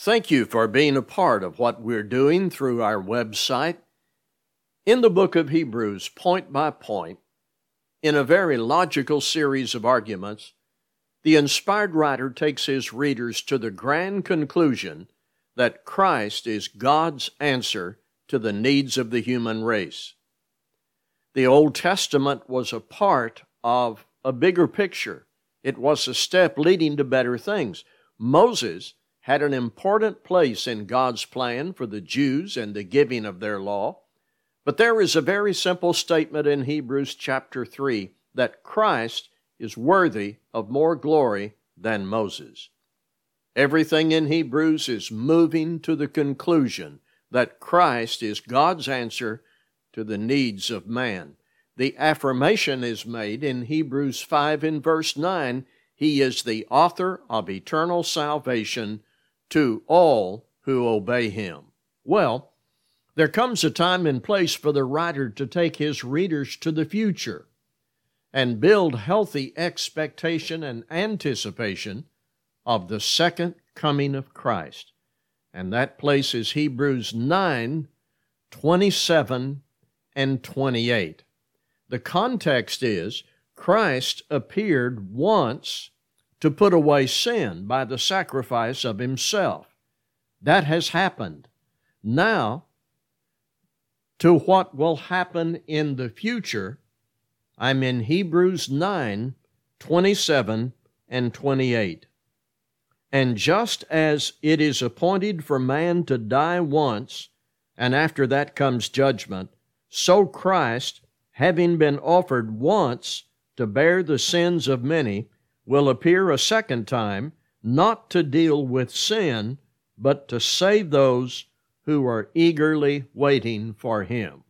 Thank you for being a part of what we're doing through our website. In the book of Hebrews, point by point, in a very logical series of arguments, the inspired writer takes his readers to the grand conclusion that Christ is God's answer to the needs of the human race. The Old Testament was a part of a bigger picture, it was a step leading to better things. Moses had an important place in God's plan for the Jews and the giving of their law. But there is a very simple statement in Hebrews chapter 3 that Christ is worthy of more glory than Moses. Everything in Hebrews is moving to the conclusion that Christ is God's answer to the needs of man. The affirmation is made in Hebrews 5 in verse 9 He is the author of eternal salvation to all who obey him. Well, there comes a time and place for the writer to take his readers to the future and build healthy expectation and anticipation of the second coming of Christ. And that place is Hebrews 9 27 and 28. The context is Christ appeared once to put away sin by the sacrifice of himself. That has happened. Now, to what will happen in the future, I'm in Hebrews 9 27 and 28. And just as it is appointed for man to die once, and after that comes judgment, so Christ, having been offered once to bear the sins of many, will appear a second time, not to deal with sin, but to save those who are eagerly waiting for him.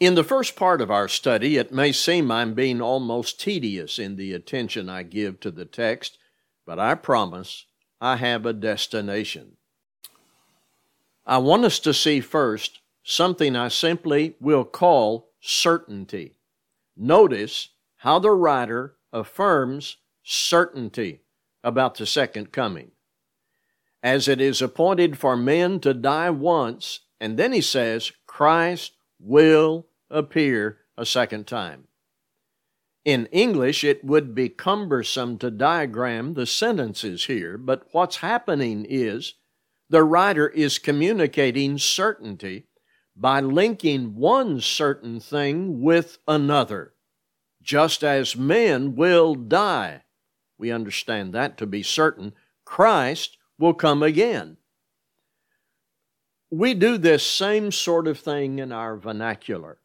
In the first part of our study, it may seem I'm being almost tedious in the attention I give to the text, but I promise I have a destination. I want us to see first something I simply will call certainty. Notice how the writer affirms certainty about the second coming. As it is appointed for men to die once, and then he says, Christ will appear a second time. In English, it would be cumbersome to diagram the sentences here, but what's happening is the writer is communicating certainty by linking one certain thing with another just as men will die. We understand that to be certain. Christ will come again. We do this same sort of thing in our vernacular.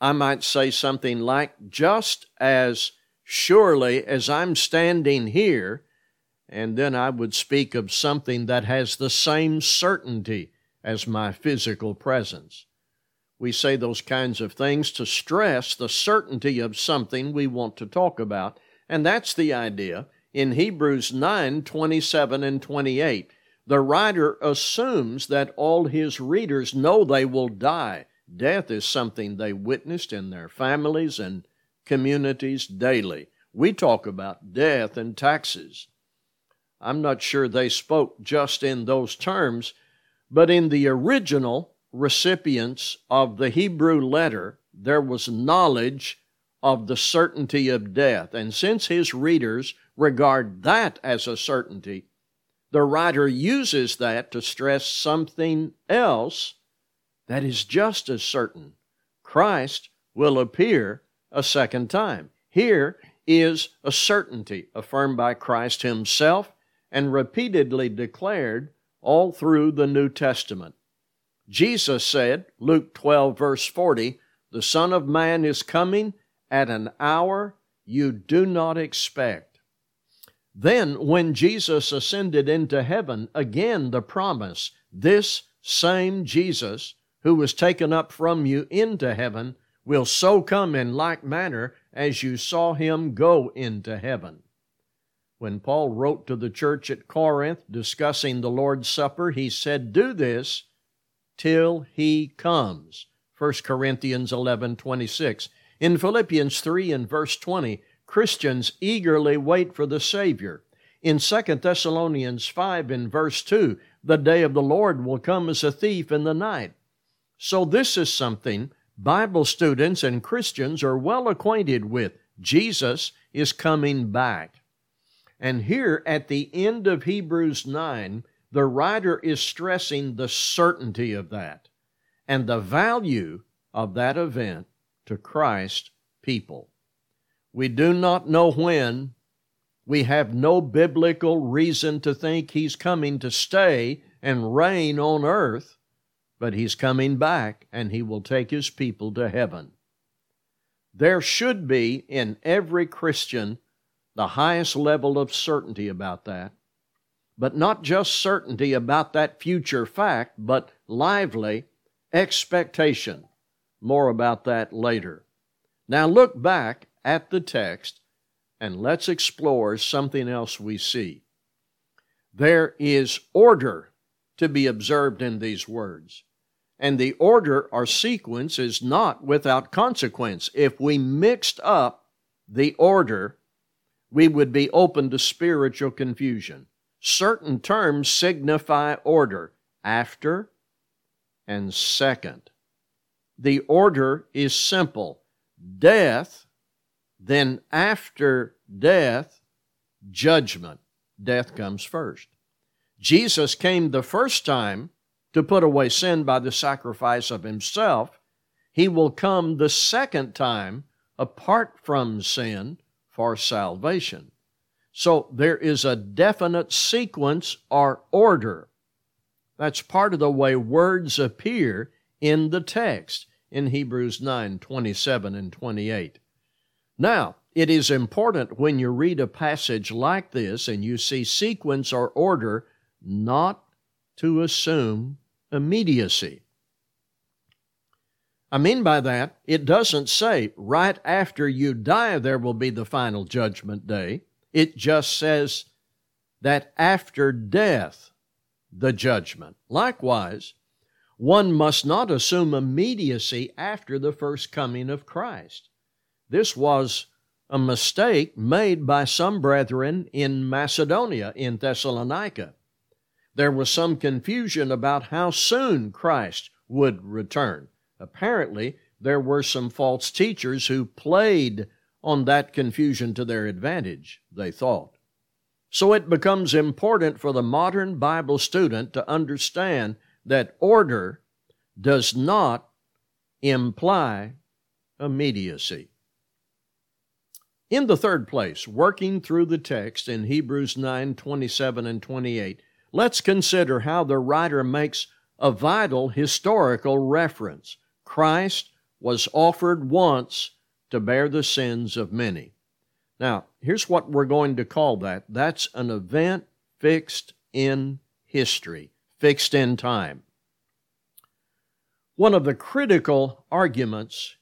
I might say something like, just as surely as I'm standing here, and then I would speak of something that has the same certainty as my physical presence. We say those kinds of things to stress the certainty of something we want to talk about. And that's the idea in Hebrews 9 27 and 28. The writer assumes that all his readers know they will die. Death is something they witnessed in their families and communities daily. We talk about death and taxes. I'm not sure they spoke just in those terms, but in the original, recipients of the Hebrew letter, there was knowledge of the certainty of death. And since his readers regard that as a certainty, the writer uses that to stress something else that is just as certain. Christ will appear a second time. Here is a certainty affirmed by Christ himself and repeatedly declared all through the New Testament. Jesus said, Luke 12, verse 40, the Son of Man is coming at an hour you do not expect. Then, when Jesus ascended into heaven, again the promise, this same Jesus who was taken up from you into heaven will so come in like manner as you saw him go into heaven. When Paul wrote to the church at Corinth discussing the Lord's Supper, he said, Do this till he comes. 1 Corinthians 11 26. In Philippians 3 and verse 20, Christians eagerly wait for the Savior. In 2 Thessalonians 5 in verse 2, the day of the Lord will come as a thief in the night. So this is something Bible students and Christians are well acquainted with. Jesus is coming back. And here at the end of Hebrews 9, the writer is stressing the certainty of that and the value of that event to Christ people. We do not know when. We have no biblical reason to think he's coming to stay and reign on earth, but he's coming back and he will take his people to heaven. There should be in every Christian the highest level of certainty about that, but not just certainty about that future fact, but lively expectation. More about that later. Now look back at the text and let's explore something else we see. There is order to be observed in these words. And the order or sequence is not without consequence. If we mixed up the order, we would be open to spiritual confusion. Certain terms signify order after and second. The order is simple death, then after death, judgment. Death comes first. Jesus came the first time to put away sin by the sacrifice of himself. He will come the second time apart from sin for salvation. So there is a definite sequence or order. That's part of the way words appear in the text in Hebrews 9 27 and 28. Now, it is important when you read a passage like this and you see sequence or order not to assume immediacy. I mean by that, it doesn't say right after you die there will be the final judgment day. It just says that after death, the judgment. Likewise, one must not assume immediacy after the first coming of Christ. This was a mistake made by some brethren in Macedonia, in Thessalonica. There was some confusion about how soon Christ would return. Apparently, there were some false teachers who played on that confusion to their advantage, they thought. So it becomes important for the modern Bible student to understand that order does not imply immediacy. In the third place, working through the text in Hebrews 9 27 and 28, let's consider how the writer makes a vital historical reference. Christ was offered once to bear the sins of many. Now, here's what we're going to call that that's an event fixed in history, fixed in time. One of the critical arguments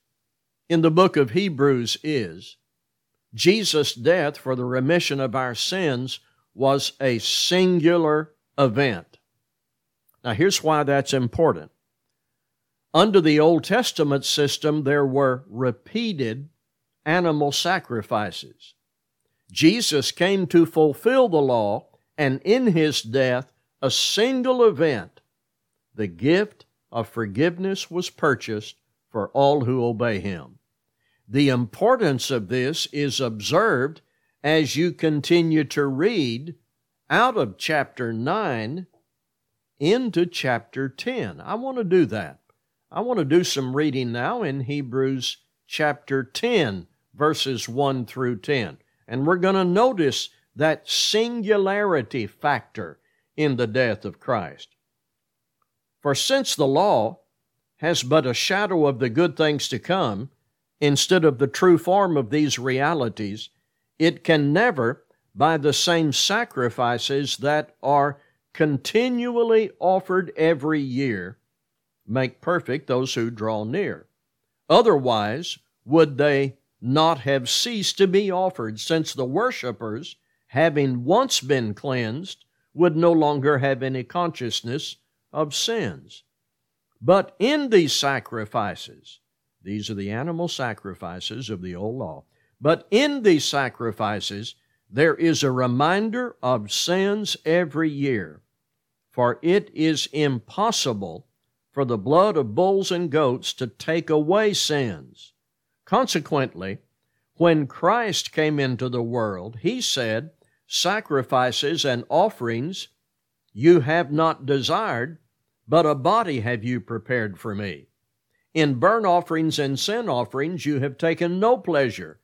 in the book of Hebrews is Jesus' death for the remission of our sins was a singular event. Now, here's why that's important. Under the Old Testament system, there were repeated animal sacrifices. Jesus came to fulfill the law, and in his death, a single event, the gift of forgiveness was purchased for all who obey him. The importance of this is observed as you continue to read out of chapter 9 into chapter 10. I want to do that. I want to do some reading now in Hebrews chapter 10, verses 1 through 10. And we're going to notice that singularity factor in the death of Christ. For since the law has but a shadow of the good things to come, instead of the true form of these realities, it can never, by the same sacrifices that are continually offered every year, make perfect those who draw near. Otherwise, would they not have ceased to be offered, since the worshippers, having once been cleansed, would no longer have any consciousness of sins. But in these sacrifices, these are the animal sacrifices of the old law, but in these sacrifices, there is a reminder of sins every year, for it is impossible for the blood of bulls and goats to take away sins. Consequently, when Christ came into the world, he said, Sacrifices and offerings you have not desired, but a body have you prepared for me. In burnt offerings and sin offerings you have taken no pleasure.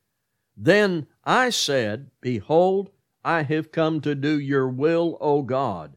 Then I said, Behold, I have come to do your will, O God,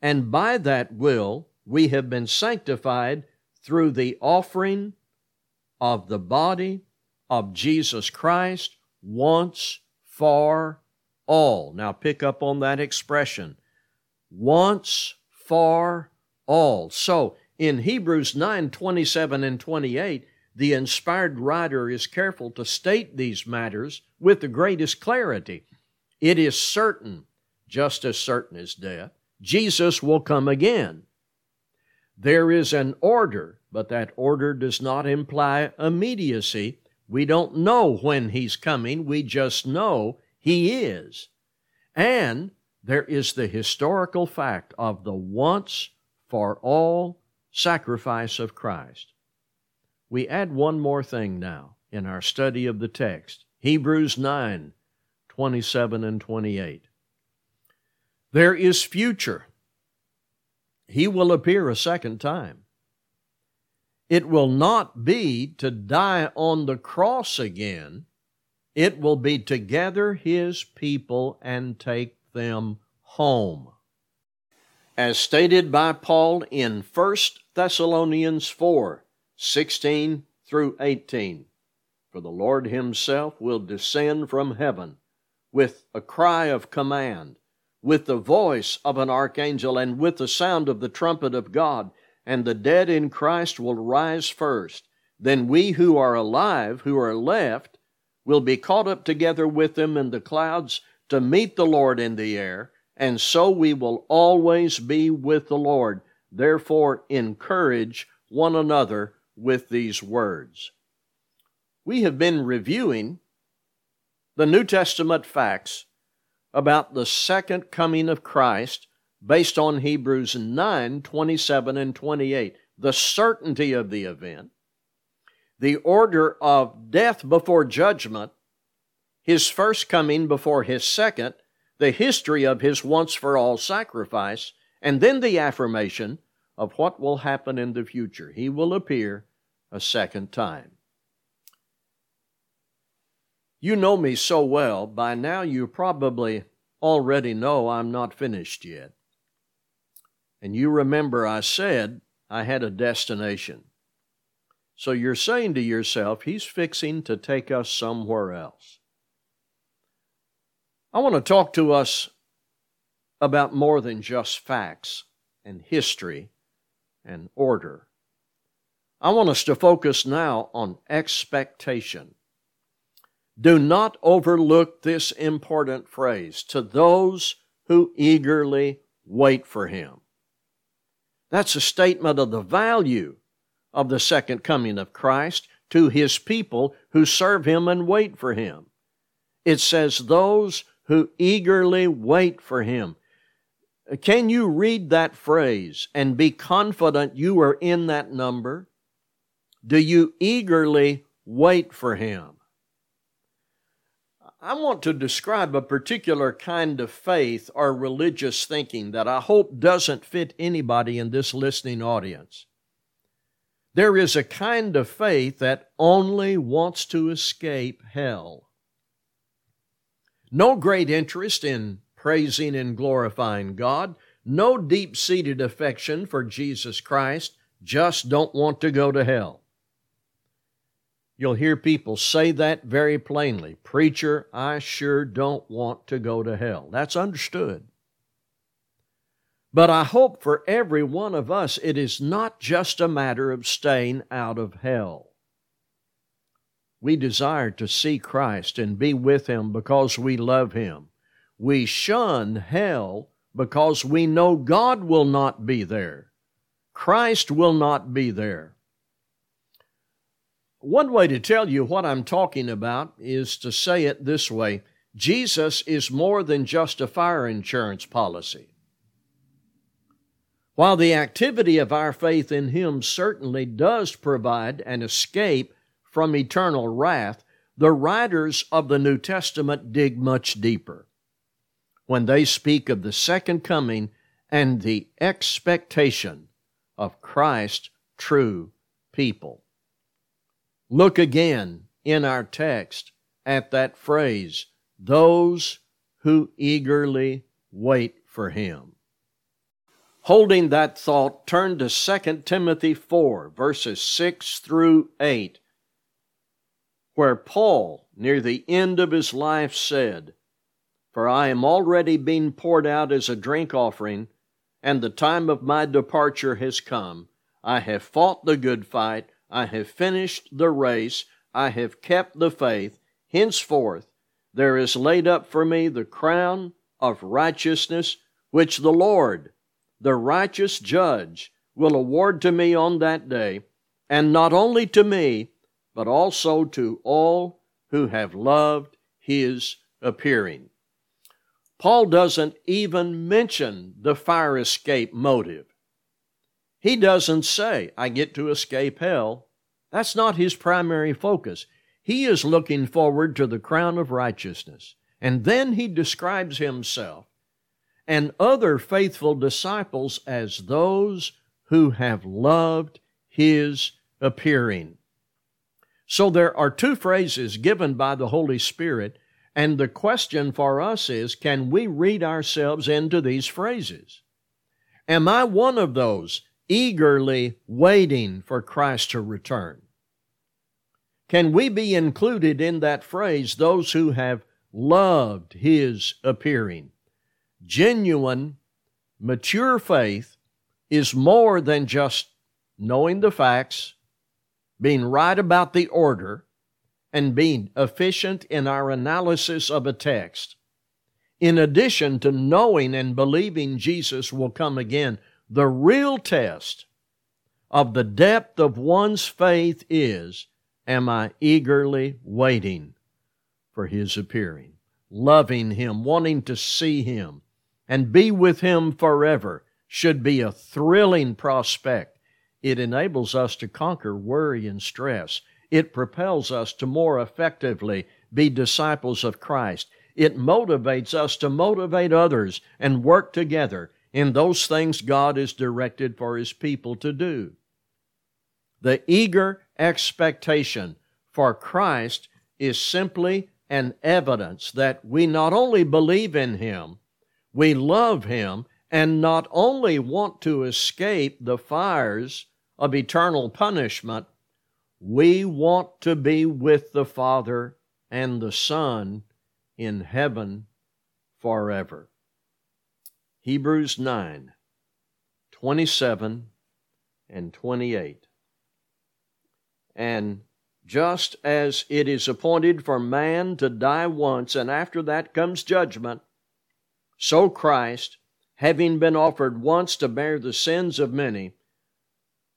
And by that will, we have been sanctified through the offering of the body of Jesus Christ once for all. Now pick up on that expression. Once for all. So in Hebrews 9 27 and 28, the inspired writer is careful to state these matters with the greatest clarity. It is certain, just as certain as death, Jesus will come again. There is an order, but that order does not imply immediacy. We don't know when He's coming, we just know He is. And there is the historical fact of the once for all sacrifice of Christ we add one more thing now in our study of the text Hebrews 9 27 and 28. There is future. He will appear a second time. It will not be to die on the cross again. It will be to gather his people and take them home. As stated by Paul in 1 Thessalonians 4 16 through 18. For the Lord Himself will descend from heaven with a cry of command, with the voice of an archangel, and with the sound of the trumpet of God, and the dead in Christ will rise first. Then we who are alive, who are left, will be caught up together with them in the clouds to meet the Lord in the air, and so we will always be with the Lord. Therefore, encourage one another with these words. We have been reviewing the New Testament facts about the second coming of Christ based on Hebrews 9 27 and 28, the certainty of the event, the order of death before judgment, his first coming before his second, the history of his once for all sacrifice, and then the affirmation of what will happen in the future. He will appear a second time. You know me so well, by now you probably already know I'm not finished yet. And you remember I said I had a destination. So you're saying to yourself, He's fixing to take us somewhere else. I want to talk to us about more than just facts and history and order. I want us to focus now on expectation. Do not overlook this important phrase to those who eagerly wait for Him. That's a statement of the value of the second coming of Christ to His people who serve Him and wait for Him. It says, those who eagerly wait for Him. Can you read that phrase and be confident you are in that number? Do you eagerly wait for Him? I want to describe a particular kind of faith or religious thinking that I hope doesn't fit anybody in this listening audience. There is a kind of faith that only wants to escape hell. No great interest in praising and glorifying God, no deep seated affection for Jesus Christ, just don't want to go to hell. You'll hear people say that very plainly. Preacher, I sure don't want to go to hell. That's understood. But I hope for every one of us it is not just a matter of staying out of hell. We desire to see Christ and be with Him because we love Him. We shun hell because we know God will not be there. Christ will not be there. One way to tell you what I'm talking about is to say it this way Jesus is more than just a fire insurance policy. While the activity of our faith in Him certainly does provide an escape from eternal wrath, the writers of the New Testament dig much deeper when they speak of the second coming and the expectation of Christ's true people. Look again in our text at that phrase, those who eagerly wait for Him. Holding that thought, turn to 2 Timothy 4, verses 6 through 8, where Paul, near the end of his life, said, For I am already being poured out as a drink offering, and the time of my departure has come. I have fought the good fight, I have finished the race, I have kept the faith. Henceforth there is laid up for me the crown of righteousness, which the Lord, the righteous judge will award to me on that day, and not only to me, but also to all who have loved his appearing. Paul doesn't even mention the fire escape motive. He doesn't say, I get to escape hell. That's not his primary focus. He is looking forward to the crown of righteousness. And then he describes himself and other faithful disciples as those who have loved his appearing. So there are two phrases given by the Holy Spirit, and the question for us is can we read ourselves into these phrases? Am I one of those eagerly waiting for Christ to return? Can we be included in that phrase, those who have loved his appearing? genuine, mature faith is more than just knowing the facts, being right about the order, and being efficient in our analysis of a text. In addition to knowing and believing Jesus will come again, the real test of the depth of one's faith is Am I eagerly waiting for His appearing? Loving Him, wanting to see Him, and be with Him forever should be a thrilling prospect. It enables us to conquer worry and stress. It propels us to more effectively be disciples of Christ. It motivates us to motivate others and work together in those things God has directed for His people to do. The eager expectation for Christ is simply an evidence that we not only believe in Him, we love Him and not only want to escape the fires of eternal punishment, we want to be with the Father and the Son in heaven forever. Hebrews 9 27 and 28. And just as it is appointed for man to die once, and after that comes judgment, so Christ, having been offered once to bear the sins of many,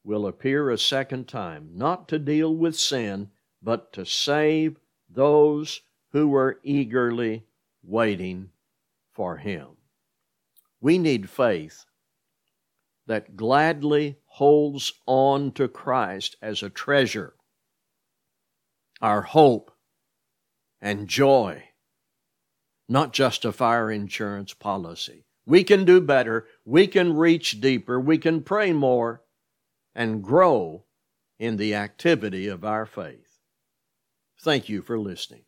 will appear a second time, not to deal with sin, but to save those who were eagerly waiting for Him. We need faith that gladly holds on to Christ as a treasure, our hope and joy not just a fire insurance policy. We can do better. We can reach deeper. We can pray more and grow in the activity of our faith. Thank you for listening.